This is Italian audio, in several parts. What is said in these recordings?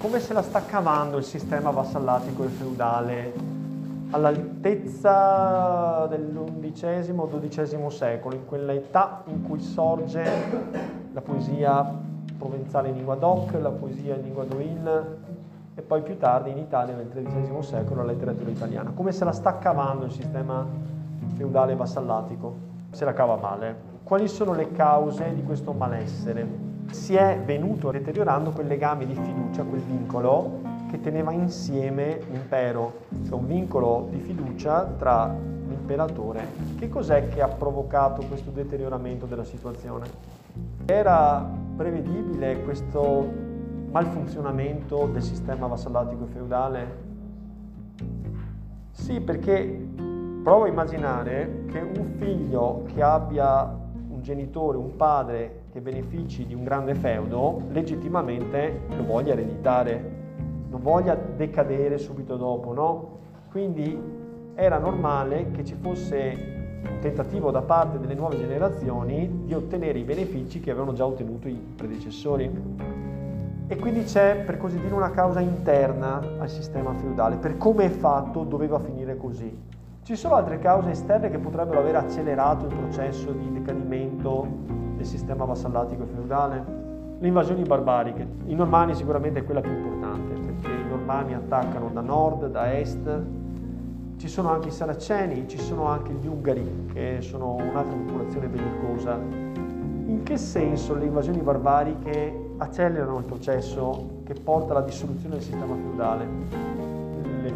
come se la sta cavando il sistema vassallatico e feudale all'altezza dell'undicesimo o XII secolo, in quella età in cui sorge la poesia provenzale in lingua doc, la poesia in lingua d'Oil e poi più tardi in Italia nel XIII secolo la letteratura italiana. Come se la sta cavando il sistema feudale vassallatico? Se la cava male. Quali sono le cause di questo malessere? Si è venuto deteriorando quel legame di fiducia, quel vincolo che teneva insieme l'impero, cioè un vincolo di fiducia tra l'imperatore. Che cos'è che ha provocato questo deterioramento della situazione? Era prevedibile questo malfunzionamento del sistema vassallatico e feudale? Sì, perché provo a immaginare che un figlio che abbia un genitore, un padre che benefici di un grande feudo, legittimamente lo voglia ereditare non voglia decadere subito dopo, no? Quindi era normale che ci fosse un tentativo da parte delle nuove generazioni di ottenere i benefici che avevano già ottenuto i predecessori. E quindi c'è, per così dire, una causa interna al sistema feudale. Per come è fatto doveva finire così. Ci sono altre cause esterne che potrebbero aver accelerato il processo di decadimento del sistema vassallatico e feudale? Le invasioni barbariche. I normanni sicuramente è quella più importante, perché i normanni attaccano da nord, da est, ci sono anche i saraceni, ci sono anche gli ungari, che sono un'altra popolazione bellicosa. In che senso le invasioni barbariche accelerano il processo che porta alla dissoluzione del sistema feudale?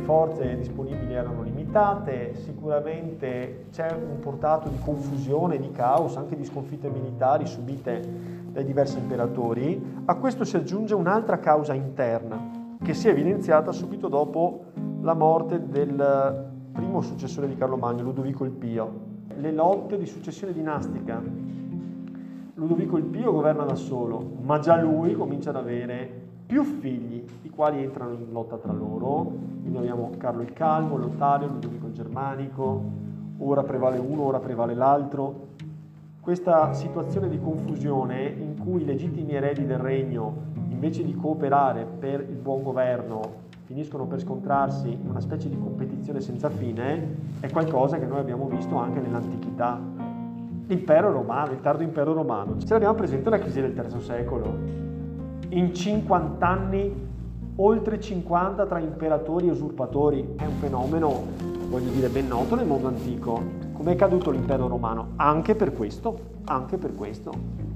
Forze disponibili erano limitate, sicuramente c'è un portato di confusione, di caos, anche di sconfitte militari subite dai diversi imperatori, a questo si aggiunge un'altra causa interna che si è evidenziata subito dopo la morte del primo successore di Carlo Magno, Ludovico il Pio. Le lotte di successione dinastica. Ludovico il Pio governa da solo, ma già lui comincia ad avere più figli, i quali entrano in lotta tra loro. Quindi abbiamo Carlo il Calmo, Lottario, Ludovico il Germanico, ora prevale uno, ora prevale l'altro questa situazione di confusione in cui i legittimi eredi del regno, invece di cooperare per il buon governo, finiscono per scontrarsi in una specie di competizione senza fine, è qualcosa che noi abbiamo visto anche nell'antichità. L'impero romano, il tardo impero romano, ce l'abbiamo presente la crisi del III secolo. In 50 anni, oltre 50 tra imperatori e usurpatori, è un fenomeno, voglio dire, ben noto nel mondo antico come è caduto l'impero romano? Anche per questo, anche per questo,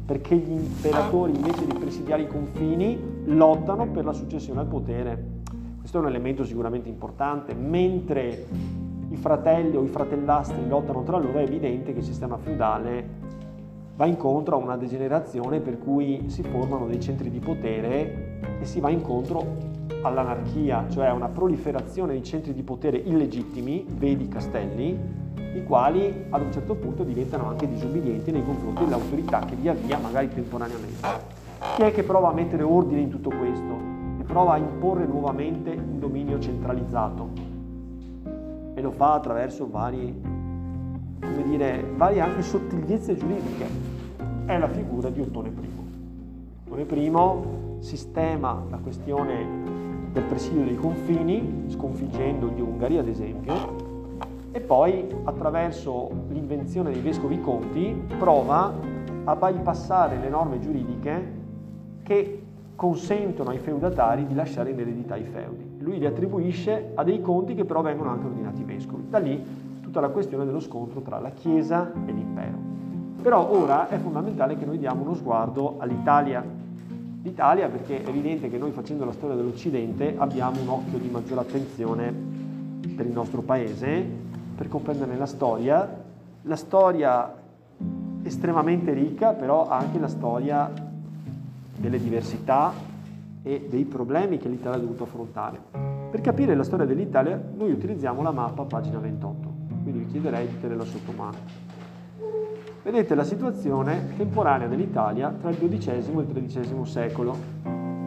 perché gli imperatori invece di presidiare i confini lottano per la successione al potere. Questo è un elemento sicuramente importante, mentre i fratelli o i fratellastri lottano tra loro, è evidente che il sistema feudale va incontro a una degenerazione per cui si formano dei centri di potere e si va incontro all'anarchia, cioè a una proliferazione di centri di potere illegittimi, vedi castelli, i quali ad un certo punto diventano anche disubbidienti nei confronti dell'autorità che via via, magari temporaneamente. Chi è che prova a mettere ordine in tutto questo e prova a imporre nuovamente un dominio centralizzato? E lo fa attraverso vari, come dire, varie anche sottigliezze giuridiche. È la figura di Ottone I. Ottone I sistema la questione del presidio dei confini, sconfiggendo gli Ungari ad esempio, e poi attraverso l'invenzione dei vescovi conti prova a bypassare le norme giuridiche che consentono ai feudatari di lasciare in eredità i feudi. Lui li attribuisce a dei conti che però vengono anche ordinati vescovi. Da lì tutta la questione dello scontro tra la Chiesa e l'impero. Però ora è fondamentale che noi diamo uno sguardo all'Italia. L'Italia perché è evidente che noi facendo la storia dell'Occidente abbiamo un occhio di maggiore attenzione per il nostro paese per comprenderne la storia. La storia estremamente ricca, però anche la storia delle diversità e dei problemi che l'Italia ha dovuto affrontare. Per capire la storia dell'Italia noi utilizziamo la mappa pagina 28, quindi vi chiederei di tenerla sotto mano. Vedete la situazione temporanea dell'Italia tra il XII e il XIII secolo,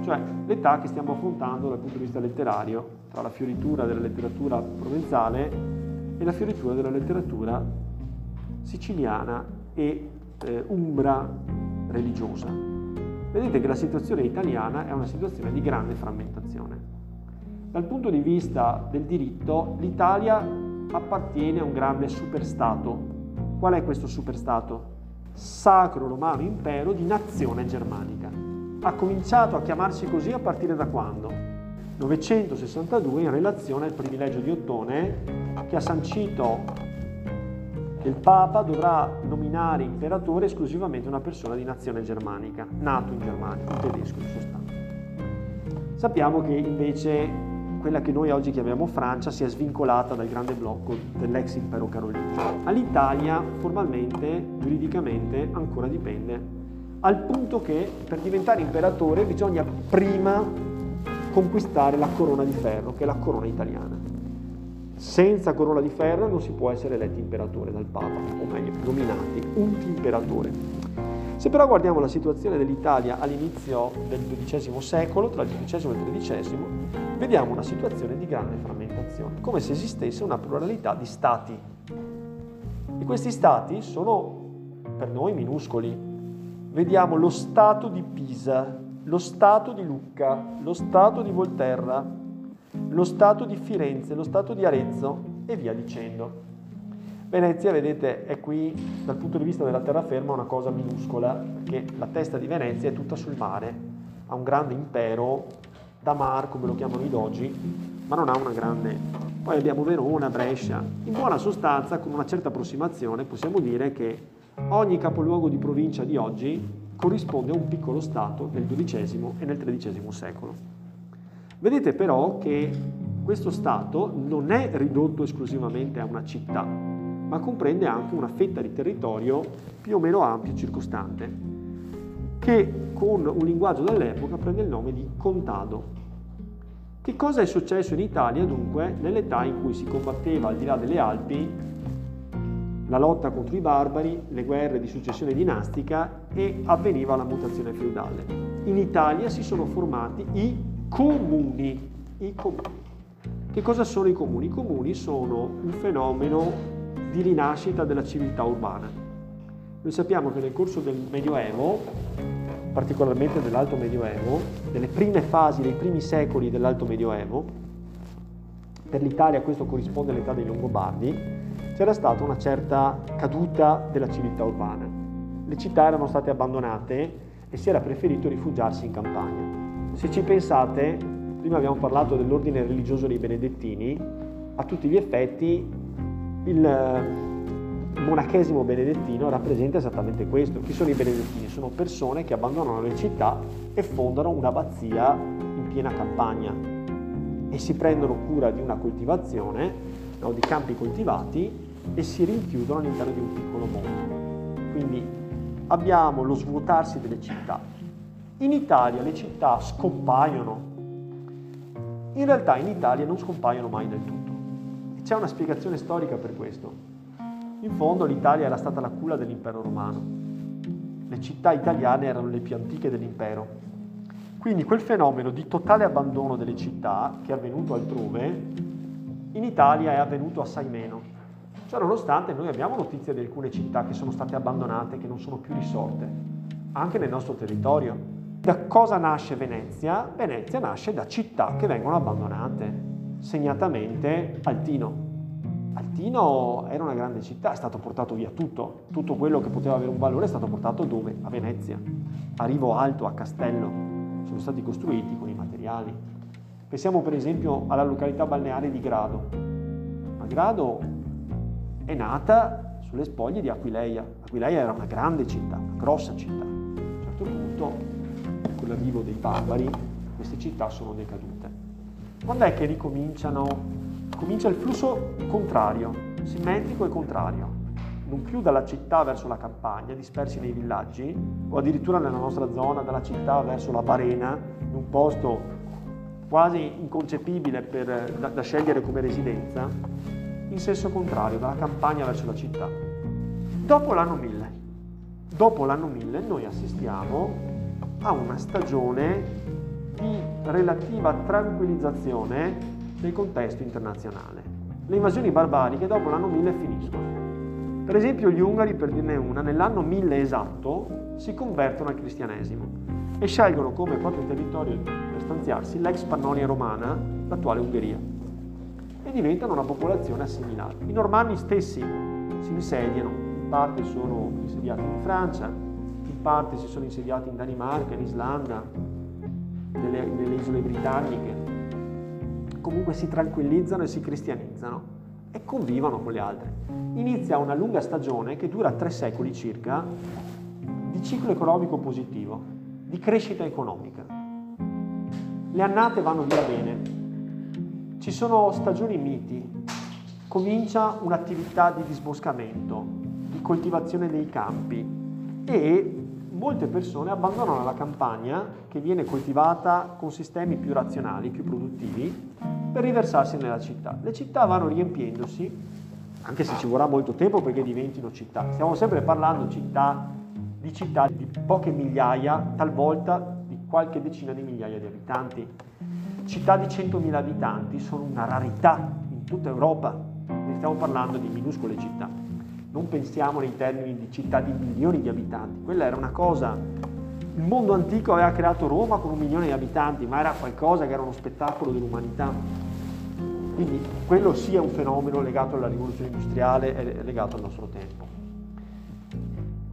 cioè l'età che stiamo affrontando dal punto di vista letterario, tra la fioritura della letteratura provenzale e la fioritura della letteratura siciliana e eh, umbra religiosa. vedete che la situazione italiana è una situazione di grande frammentazione. Dal punto di vista del diritto, l'Italia appartiene a un grande superstato. Qual è questo superstato? Sacro Romano Impero di nazione germanica. Ha cominciato a chiamarsi così a partire da quando? 962 in relazione al privilegio di Ottone che ha sancito che il Papa dovrà nominare imperatore esclusivamente una persona di nazione germanica, nato in Germania, un tedesco in sostanza. Sappiamo che invece quella che noi oggi chiamiamo Francia si è svincolata dal grande blocco dell'ex impero carolingio. All'Italia formalmente, giuridicamente, ancora dipende, al punto che per diventare imperatore bisogna prima conquistare la corona di ferro, che è la corona italiana. Senza corona di ferro non si può essere eletti imperatore dal Papa, o meglio, nominati un imperatore. Se però guardiamo la situazione dell'Italia all'inizio del XII secolo, tra il XII e il XIII, vediamo una situazione di grande frammentazione, come se esistesse una pluralità di stati. E questi stati sono per noi minuscoli. Vediamo lo Stato di Pisa, lo Stato di Lucca, lo Stato di Volterra, lo Stato di Firenze, lo Stato di Arezzo e via dicendo. Venezia, vedete, è qui dal punto di vista della terraferma una cosa minuscola, perché la testa di Venezia è tutta sul mare, ha un grande impero, da mar, come lo chiamano i dogi, ma non ha una grande... Poi abbiamo Verona, Brescia. In buona sostanza, con una certa approssimazione, possiamo dire che ogni capoluogo di provincia di oggi corrisponde a un piccolo Stato nel XII e nel XIII secolo. Vedete però che questo Stato non è ridotto esclusivamente a una città, ma comprende anche una fetta di territorio più o meno ampio circostante, che con un linguaggio dell'epoca prende il nome di contado. Che cosa è successo in Italia dunque nell'età in cui si combatteva al di là delle Alpi la lotta contro i barbari, le guerre di successione dinastica e avveniva la mutazione feudale? In Italia si sono formati i comuni. I comuni. Che cosa sono i comuni? I comuni sono un fenomeno di rinascita della civiltà urbana. Noi sappiamo che nel corso del Medioevo, particolarmente dell'Alto Medioevo, delle prime fasi, dei primi secoli dell'Alto Medioevo, per l'Italia questo corrisponde all'età dei Longobardi, c'era stata una certa caduta della civiltà urbana. Le città erano state abbandonate e si era preferito rifugiarsi in campagna. Se ci pensate, prima abbiamo parlato dell'ordine religioso dei benedettini, a tutti gli effetti il eh, monachesimo benedettino rappresenta esattamente questo. Chi sono i benedettini? Sono persone che abbandonano le città e fondano un'abbazia in piena campagna e si prendono cura di una coltivazione, no, di campi coltivati e si rinchiudono all'interno di un piccolo mondo. Quindi abbiamo lo svuotarsi delle città, in Italia le città scompaiono. In realtà in Italia non scompaiono mai del tutto. C'è una spiegazione storica per questo. In fondo l'Italia era stata la culla dell'impero romano. Le città italiane erano le più antiche dell'impero. Quindi quel fenomeno di totale abbandono delle città che è avvenuto altrove, in Italia è avvenuto assai meno. Cioè nonostante noi abbiamo notizie di alcune città che sono state abbandonate, che non sono più risorte, anche nel nostro territorio. Da cosa nasce Venezia? Venezia nasce da città che vengono abbandonate, segnatamente Altino. Altino era una grande città, è stato portato via tutto, tutto quello che poteva avere un valore è stato portato dove? A Venezia, a Rivo Alto, a Castello, sono stati costruiti con i materiali. Pensiamo per esempio alla località balneare di Grado. Ma Grado è nata sulle spoglie di Aquileia. Aquileia era una grande città, una grossa città. A un certo punto con l'arrivo dei barbari, queste città sono decadute. Quando è che ricominciano? Comincia il flusso contrario, simmetrico e contrario. Non più dalla città verso la campagna, dispersi nei villaggi, o addirittura nella nostra zona, dalla città verso la Barena, in un posto quasi inconcepibile per, da, da scegliere come residenza, in senso contrario, dalla campagna verso la città. Dopo l'anno 1000, dopo l'anno 1000 noi assistiamo a una stagione relativa tranquillizzazione del contesto internazionale. Le invasioni barbariche dopo l'anno 1000 finiscono. Per esempio gli ungari, per dirne una, nell'anno 1000 esatto si convertono al cristianesimo. e scelgono come proprio territorio per stanziarsi l'ex Pannonia romana, l'attuale Ungheria, e diventano una popolazione assimilata. I normanni stessi si insediano, in parte sono insediati in Francia, in parte si sono insediati in Danimarca, in Islanda, nelle, nelle isole britanniche, comunque si tranquillizzano e si cristianizzano e convivono con le altre. Inizia una lunga stagione che dura tre secoli circa di ciclo economico positivo, di crescita economica. Le annate vanno via bene, ci sono stagioni miti, comincia un'attività di disboscamento, di coltivazione dei campi e molte persone abbandonano la campagna che viene coltivata con sistemi più razionali, più produttivi, per riversarsi nella città. Le città vanno riempiendosi, anche se ci vorrà molto tempo perché diventino città. Stiamo sempre parlando città, di città di poche migliaia, talvolta di qualche decina di migliaia di abitanti. Città di 100.000 abitanti sono una rarità in tutta Europa, stiamo parlando di minuscole città non pensiamo nei termini di città di milioni di abitanti, quella era una cosa, il mondo antico aveva creato Roma con un milione di abitanti, ma era qualcosa che era uno spettacolo dell'umanità. Quindi quello sia un fenomeno legato alla rivoluzione industriale e legato al nostro tempo.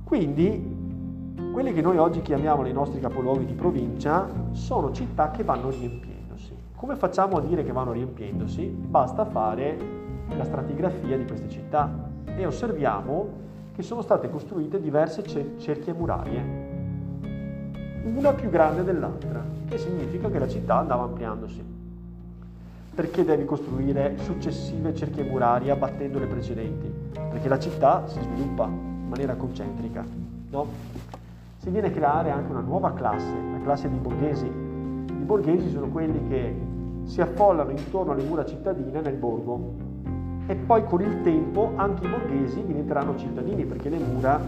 Quindi quelli che noi oggi chiamiamo i nostri capoluoghi di provincia sono città che vanno riempiendosi. Come facciamo a dire che vanno riempiendosi? Basta fare la stratigrafia di queste città e osserviamo che sono state costruite diverse cerchie murarie, una più grande dell'altra, che significa che la città andava ampliandosi. Perché devi costruire successive cerchie murarie abbattendo le precedenti? Perché la città si sviluppa in maniera concentrica, no? Si viene a creare anche una nuova classe, la classe dei borghesi. I borghesi sono quelli che si affollano intorno alle mura cittadine nel borgo e poi con il tempo anche i borghesi diventeranno cittadini perché le mura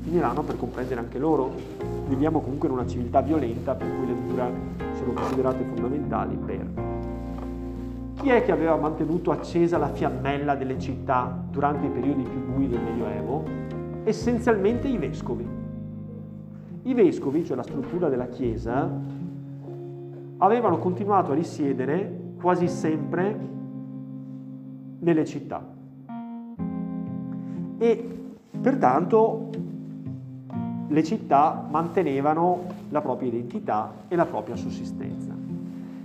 finiranno per comprendere anche loro. Viviamo comunque in una civiltà violenta per cui le mura sono considerate fondamentali per... Chi è che aveva mantenuto accesa la fiammella delle città durante i periodi più bui del Medioevo? Essenzialmente i vescovi. I vescovi, cioè la struttura della Chiesa, avevano continuato a risiedere quasi sempre nelle città. E pertanto le città mantenevano la propria identità e la propria sussistenza.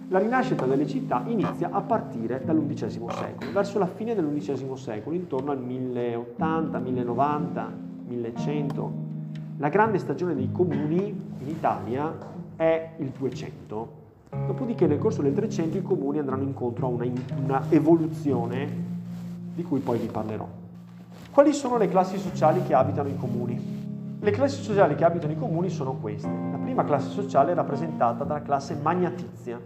La rinascita delle città inizia a partire dall'undicesimo secolo, verso la fine dell'undicesimo secolo, intorno al 1080, 1090, 1100. La grande stagione dei comuni in Italia è il 200 Dopodiché nel corso del 300 i comuni andranno incontro a una, una evoluzione di cui poi vi parlerò. Quali sono le classi sociali che abitano i comuni? Le classi sociali che abitano i comuni sono queste. La prima classe sociale è rappresentata dalla classe magnatizia.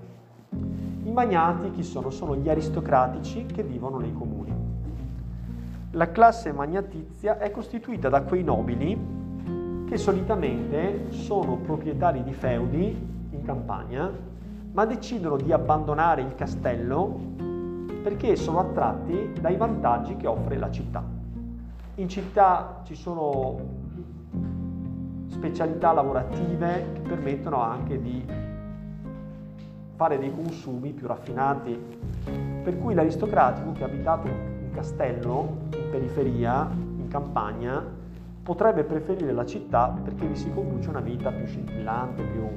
I magnati chi sono? Sono gli aristocratici che vivono nei comuni. La classe magnatizia è costituita da quei nobili che solitamente sono proprietari di feudi in campagna ma decidono di abbandonare il castello perché sono attratti dai vantaggi che offre la città. In città ci sono specialità lavorative che permettono anche di fare dei consumi più raffinati, per cui l'aristocratico che ha abitato in castello, in periferia, in campagna, potrebbe preferire la città perché vi si conduce una vita più scintillante, più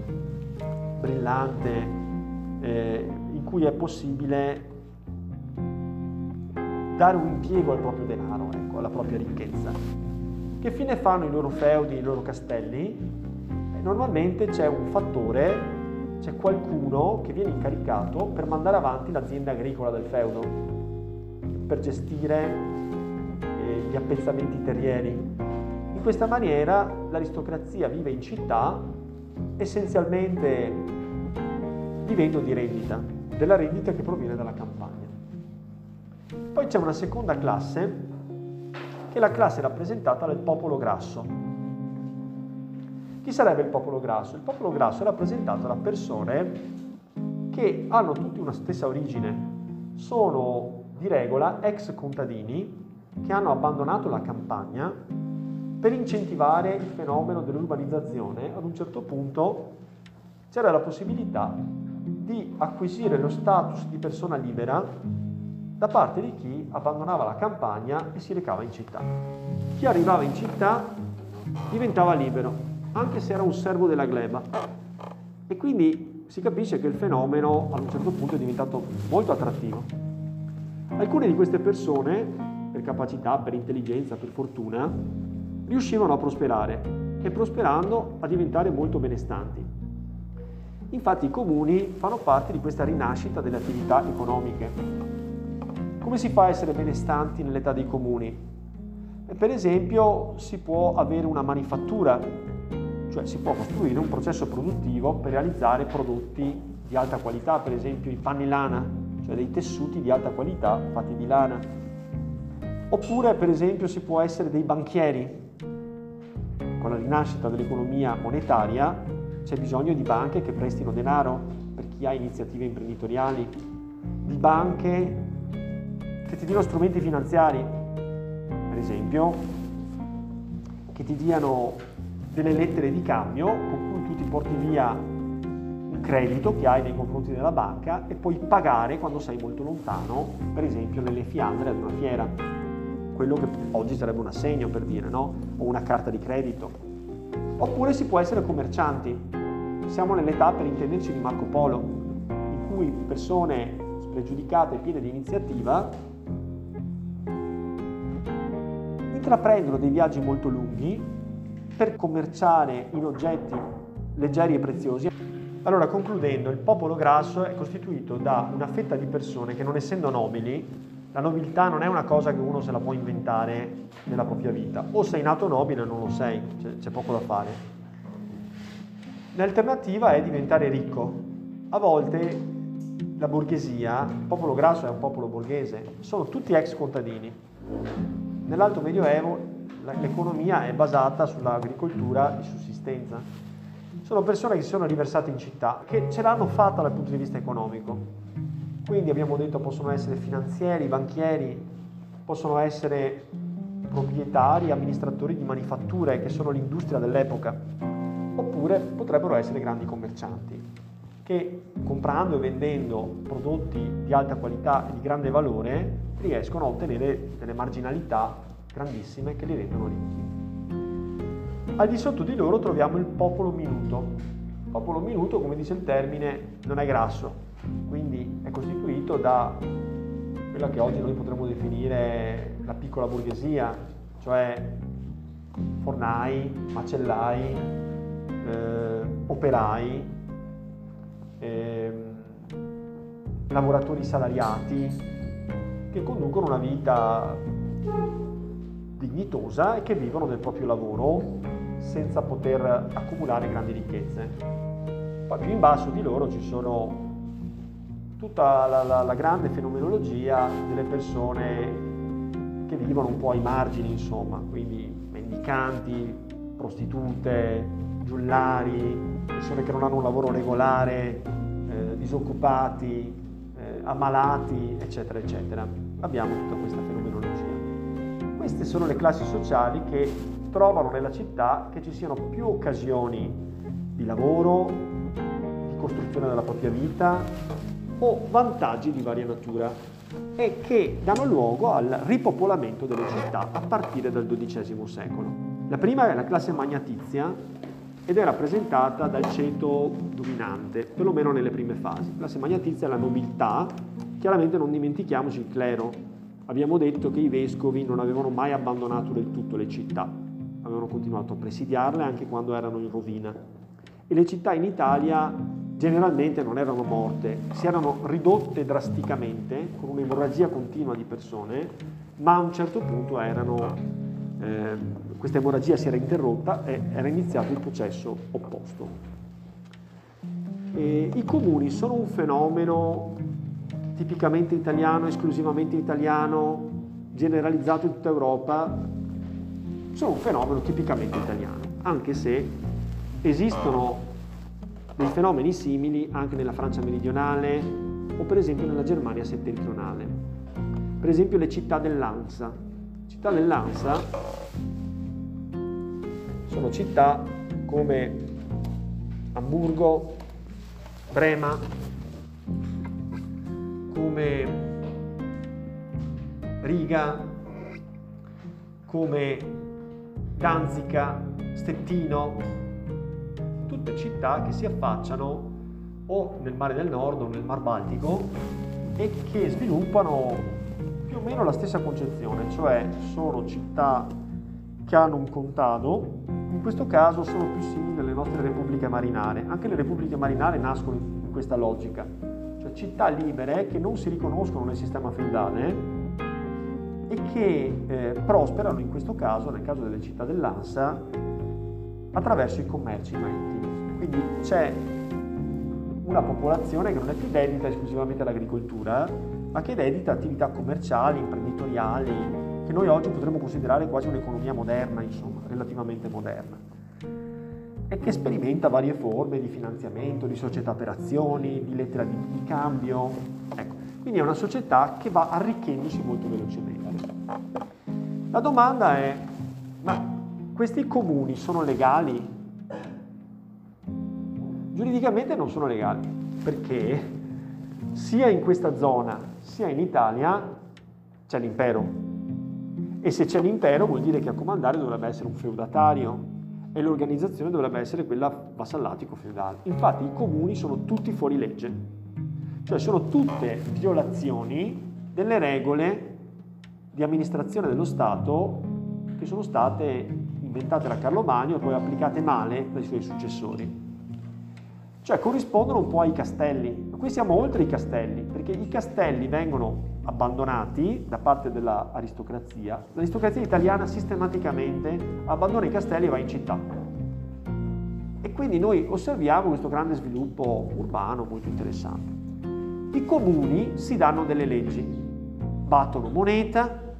brillante, eh, in cui è possibile dare un impiego al proprio denaro, ecco, alla propria ricchezza. Che fine fanno i loro feudi, i loro castelli? Normalmente c'è un fattore, c'è qualcuno che viene incaricato per mandare avanti l'azienda agricola del feudo, per gestire eh, gli appezzamenti terrieri. In questa maniera l'aristocrazia vive in città essenzialmente vivendo di rendita, della rendita che proviene dalla campagna. Poi c'è una seconda classe, che è la classe rappresentata dal popolo grasso. Chi sarebbe il popolo grasso? Il popolo grasso è rappresentato da persone che hanno tutti una stessa origine, sono di regola ex contadini che hanno abbandonato la campagna per incentivare il fenomeno dell'urbanizzazione, ad un certo punto c'era la possibilità di acquisire lo status di persona libera da parte di chi abbandonava la campagna e si recava in città. Chi arrivava in città diventava libero, anche se era un servo della gleba. E quindi si capisce che il fenomeno a un certo punto è diventato molto attrattivo. Alcune di queste persone, per capacità, per intelligenza, per fortuna, riuscivano a prosperare e prosperando a diventare molto benestanti. Infatti i comuni fanno parte di questa rinascita delle attività economiche. Come si fa a essere benestanti nell'età dei comuni? Per esempio si può avere una manifattura, cioè si può costruire un processo produttivo per realizzare prodotti di alta qualità, per esempio i panni lana, cioè dei tessuti di alta qualità fatti di lana. Oppure per esempio si può essere dei banchieri, con la rinascita dell'economia monetaria c'è bisogno di banche che prestino denaro per chi ha iniziative imprenditoriali, di banche che ti diano strumenti finanziari, per esempio, che ti diano delle lettere di cambio con cui tu ti porti via un credito che hai nei confronti della banca e puoi pagare quando sei molto lontano, per esempio nelle fiandre ad una fiera quello che oggi sarebbe un assegno per dire, no? O una carta di credito. Oppure si può essere commercianti. Siamo nell'età, per intenderci, di Marco Polo, in cui persone spregiudicate e piene di iniziativa intraprendono dei viaggi molto lunghi per commerciare in oggetti leggeri e preziosi. Allora, concludendo, il popolo grasso è costituito da una fetta di persone che non essendo nobili la nobiltà non è una cosa che uno se la può inventare nella propria vita. O sei nato nobile o non lo sei, c'è, c'è poco da fare. L'alternativa è diventare ricco. A volte la borghesia, il popolo grasso è un popolo borghese, sono tutti ex contadini. Nell'Alto Medioevo l'economia è basata sull'agricoltura di sussistenza. Sono persone che si sono riversate in città, che ce l'hanno fatta dal punto di vista economico quindi abbiamo detto possono essere finanzieri, banchieri, possono essere proprietari, amministratori di manifatture che sono l'industria dell'epoca, oppure potrebbero essere grandi commercianti che comprando e vendendo prodotti di alta qualità e di grande valore riescono a ottenere delle marginalità grandissime che li rendono ricchi. Al di sotto di loro troviamo il popolo minuto. Popolo minuto, come dice il termine, non è grasso, quindi è costituito da quella che oggi noi potremmo definire la piccola borghesia, cioè fornai, macellai, eh, operai, eh, lavoratori salariati che conducono una vita dignitosa e che vivono del proprio lavoro senza poter accumulare grandi ricchezze. Poi più in basso di loro ci sono tutta la, la, la grande fenomenologia delle persone che vivono un po' ai margini, insomma, quindi mendicanti, prostitute, giullari, persone che non hanno un lavoro regolare, eh, disoccupati, eh, ammalati, eccetera, eccetera. Abbiamo tutta questa fenomenologia. Queste sono le classi sociali che trovano nella città che ci siano più occasioni di lavoro, di costruzione della propria vita, o vantaggi di varia natura e che danno luogo al ripopolamento delle città a partire dal XII secolo. La prima è la classe magnatizia ed è rappresentata dal ceto dominante, perlomeno nelle prime fasi. La classe magnatizia è la nobiltà, chiaramente non dimentichiamoci il clero. Abbiamo detto che i vescovi non avevano mai abbandonato del tutto le città, avevano continuato a presidiarle anche quando erano in rovina. E le città in Italia generalmente non erano morte, si erano ridotte drasticamente con un'emorragia continua di persone, ma a un certo punto erano, eh, questa emorragia si era interrotta e era iniziato il processo opposto. E I comuni sono un fenomeno tipicamente italiano, esclusivamente italiano, generalizzato in tutta Europa, sono un fenomeno tipicamente italiano, anche se esistono dei fenomeni simili anche nella Francia meridionale o per esempio nella Germania settentrionale. Per esempio le città dell'Ansa. Città dell'Ansa sono città come Hamburgo, Brema, come Riga, come Danzica, Stettino, tutte città che si affacciano o nel mare del nord o nel mar Baltico e che sviluppano più o meno la stessa concezione, cioè sono città che hanno un contado, in questo caso sono più simili alle nostre repubbliche marinare. Anche le repubbliche marinare nascono in questa logica, cioè città libere che non si riconoscono nel sistema feudale e che eh, prosperano in questo caso, nel caso delle città dell'Ansa, attraverso i commerci marittimi. Quindi c'è una popolazione che non è più dedita esclusivamente all'agricoltura, ma che è dedita a attività commerciali, imprenditoriali, che noi oggi potremmo considerare quasi un'economia moderna, insomma, relativamente moderna, e che sperimenta varie forme di finanziamento, di società per azioni, di lettera di, di cambio. Ecco, quindi è una società che va arricchendosi molto velocemente. La domanda è, ma questi comuni sono legali? Giuridicamente non sono legali, perché sia in questa zona sia in Italia c'è l'impero. E se c'è l'impero vuol dire che a comandare dovrebbe essere un feudatario e l'organizzazione dovrebbe essere quella vassallatico-feudale. Infatti i comuni sono tutti fuori legge, cioè sono tutte violazioni delle regole di amministrazione dello Stato che sono state inventate da Carlo Magno e poi applicate male dai suoi successori. Cioè corrispondono un po' ai castelli. Qui siamo oltre i castelli, perché i castelli vengono abbandonati da parte dell'aristocrazia. L'aristocrazia italiana sistematicamente abbandona i castelli e va in città. E quindi noi osserviamo questo grande sviluppo urbano molto interessante. I comuni si danno delle leggi, battono moneta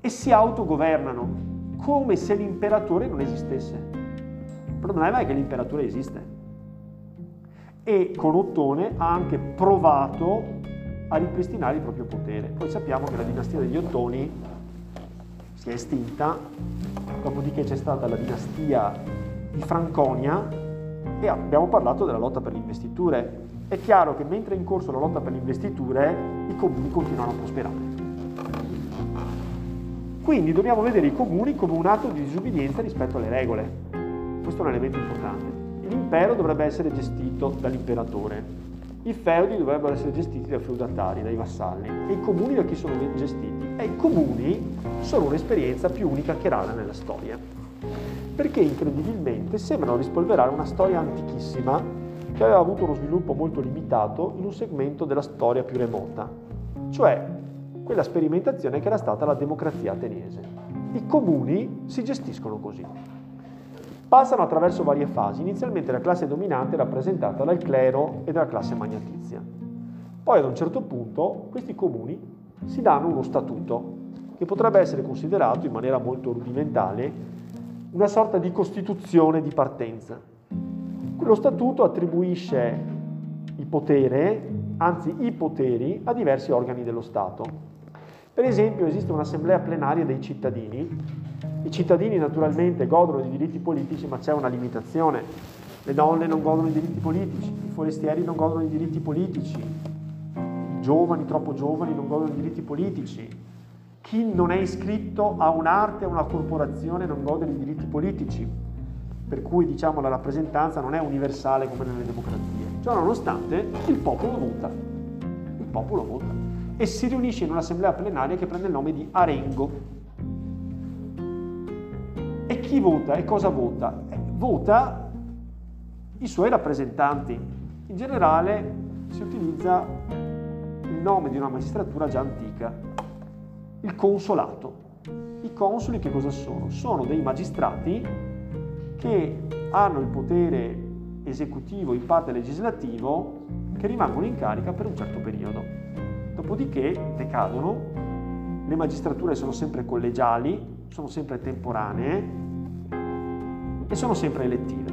e si autogovernano come se l'imperatore non esistesse. Il problema è che l'imperatore esiste e con Ottone ha anche provato a ripristinare il proprio potere. Poi sappiamo che la dinastia degli Ottoni si è estinta, dopodiché c'è stata la dinastia di Franconia e abbiamo parlato della lotta per le investiture. È chiaro che mentre è in corso la lotta per le investiture, i comuni continuano a prosperare. Quindi dobbiamo vedere i comuni come un atto di disubbidienza rispetto alle regole. Questo è un elemento importante. L'impero dovrebbe essere gestito dall'imperatore, i feudi dovrebbero essere gestiti dai feudatari, dai vassalli e i comuni da chi sono gestiti. E i comuni sono un'esperienza più unica che rara nella storia, perché incredibilmente sembrano rispolverare una storia antichissima che aveva avuto uno sviluppo molto limitato in un segmento della storia più remota, cioè quella sperimentazione che era stata la democrazia ateniese. I comuni si gestiscono così. Passano attraverso varie fasi. Inizialmente la classe dominante è rappresentata dal clero e dalla classe magnatizia. Poi ad un certo punto questi comuni si danno uno statuto che potrebbe essere considerato in maniera molto rudimentale una sorta di costituzione di partenza. Quello statuto attribuisce il potere, anzi i poteri, a diversi organi dello Stato. Per esempio esiste un'assemblea plenaria dei cittadini i cittadini naturalmente godono di diritti politici, ma c'è una limitazione. Le donne non godono di diritti politici, i forestieri non godono di diritti politici, i giovani, troppo giovani, non godono di diritti politici. Chi non è iscritto a un'arte, a una corporazione, non gode di diritti politici. Per cui diciamo la rappresentanza non è universale come nelle democrazie. Ciò nonostante il popolo vota. Il popolo vota. E si riunisce in un'assemblea plenaria che prende il nome di Arengo, e chi vota e cosa vota? Eh, vota i suoi rappresentanti. In generale si utilizza il nome di una magistratura già antica, il consolato. I consoli che cosa sono? Sono dei magistrati che hanno il potere esecutivo, in parte legislativo, che rimangono in carica per un certo periodo. Dopodiché decadono, le magistrature sono sempre collegiali, sono sempre temporanee e sono sempre elettive.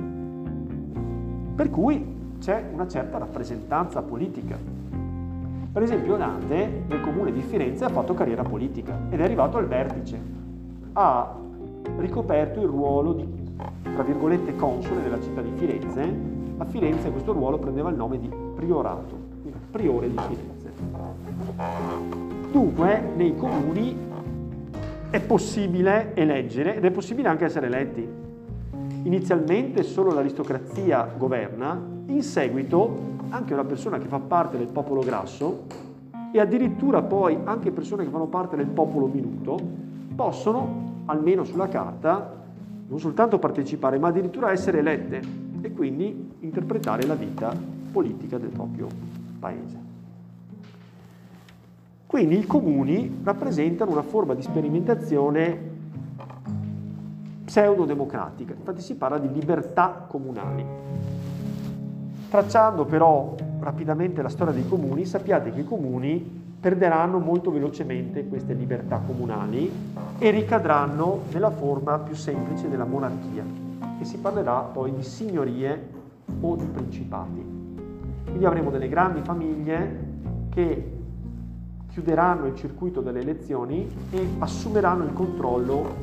Per cui c'è una certa rappresentanza politica. Per esempio Dante nel comune di Firenze ha fatto carriera politica ed è arrivato al vertice. Ha ricoperto il ruolo di, tra virgolette, console della città di Firenze A Firenze questo ruolo prendeva il nome di priorato, quindi priore di Firenze. Dunque, nei comuni è possibile eleggere ed è possibile anche essere eletti. Inizialmente solo l'aristocrazia governa, in seguito anche una persona che fa parte del popolo grasso e addirittura poi anche persone che fanno parte del popolo minuto possono, almeno sulla carta, non soltanto partecipare, ma addirittura essere elette e quindi interpretare la vita politica del proprio paese. Quindi i comuni rappresentano una forma di sperimentazione pseudo-democratica, infatti si parla di libertà comunali. Tracciando però rapidamente la storia dei comuni, sappiate che i comuni perderanno molto velocemente queste libertà comunali e ricadranno nella forma più semplice della monarchia e si parlerà poi di signorie o di principati. Quindi avremo delle grandi famiglie che chiuderanno il circuito delle elezioni e assumeranno il controllo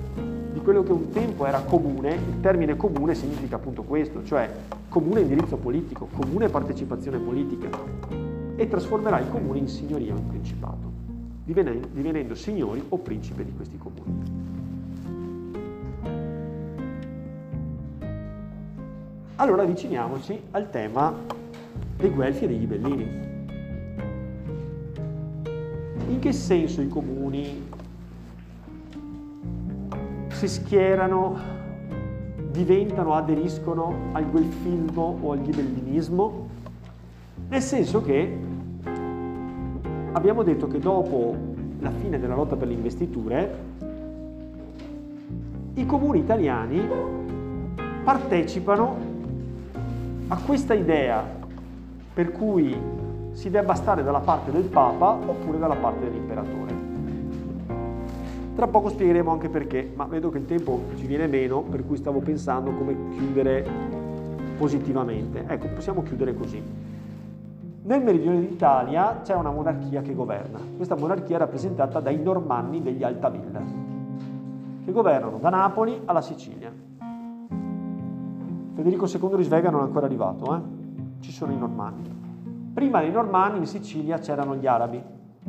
di quello che un tempo era comune, il termine comune significa appunto questo, cioè comune indirizzo politico, comune partecipazione politica e trasformerà il comune in signoria o in principato, divenendo, signori o principe di questi comuni. Allora avviciniamoci al tema dei guelfi e dei ghibellini. In che senso i comuni si schierano, diventano, aderiscono al guelfismo o al ghibellinismo? Nel senso che abbiamo detto che dopo la fine della lotta per le investiture, i comuni italiani partecipano a questa idea per cui si debba stare dalla parte del Papa oppure dalla parte dell'imperatore. Tra poco spiegheremo anche perché, ma vedo che il tempo ci viene meno, per cui stavo pensando come chiudere positivamente. Ecco, possiamo chiudere così. Nel meridione d'Italia c'è una monarchia che governa. Questa monarchia è rappresentata dai normanni degli Altavilla, che governano da Napoli alla Sicilia. Federico II di Svega non è ancora arrivato, eh? ci sono i normanni. Prima dei normanni in Sicilia c'erano gli arabi,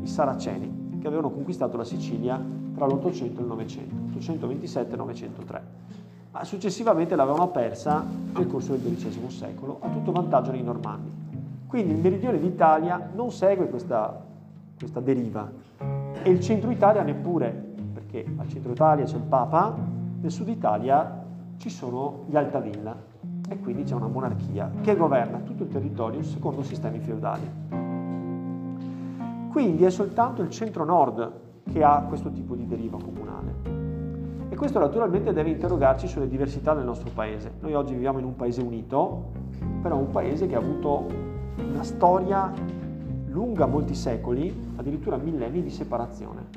i saraceni, che avevano conquistato la Sicilia tra l'800 e il 900, 827 e 903. Ma successivamente l'avevano persa nel corso del XII secolo, a tutto vantaggio dei normanni. Quindi il meridione d'Italia non segue questa, questa deriva e il centro Italia neppure, perché al centro Italia c'è il Papa, nel sud Italia ci sono gli Altavilla e quindi c'è una monarchia che governa tutto il territorio secondo sistemi feudali. Quindi è soltanto il centro-nord che ha questo tipo di deriva comunale. E questo naturalmente deve interrogarci sulle diversità del nostro paese. Noi oggi viviamo in un paese unito, però un paese che ha avuto una storia lunga molti secoli, addirittura millenni di separazione.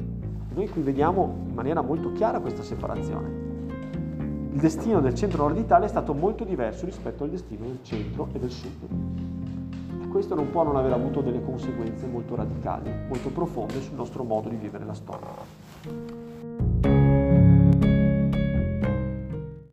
Noi qui vediamo in maniera molto chiara questa separazione. Il destino del centro-nord Italia è stato molto diverso rispetto al destino del centro e del sud. E questo non può non aver avuto delle conseguenze molto radicali, molto profonde sul nostro modo di vivere la storia.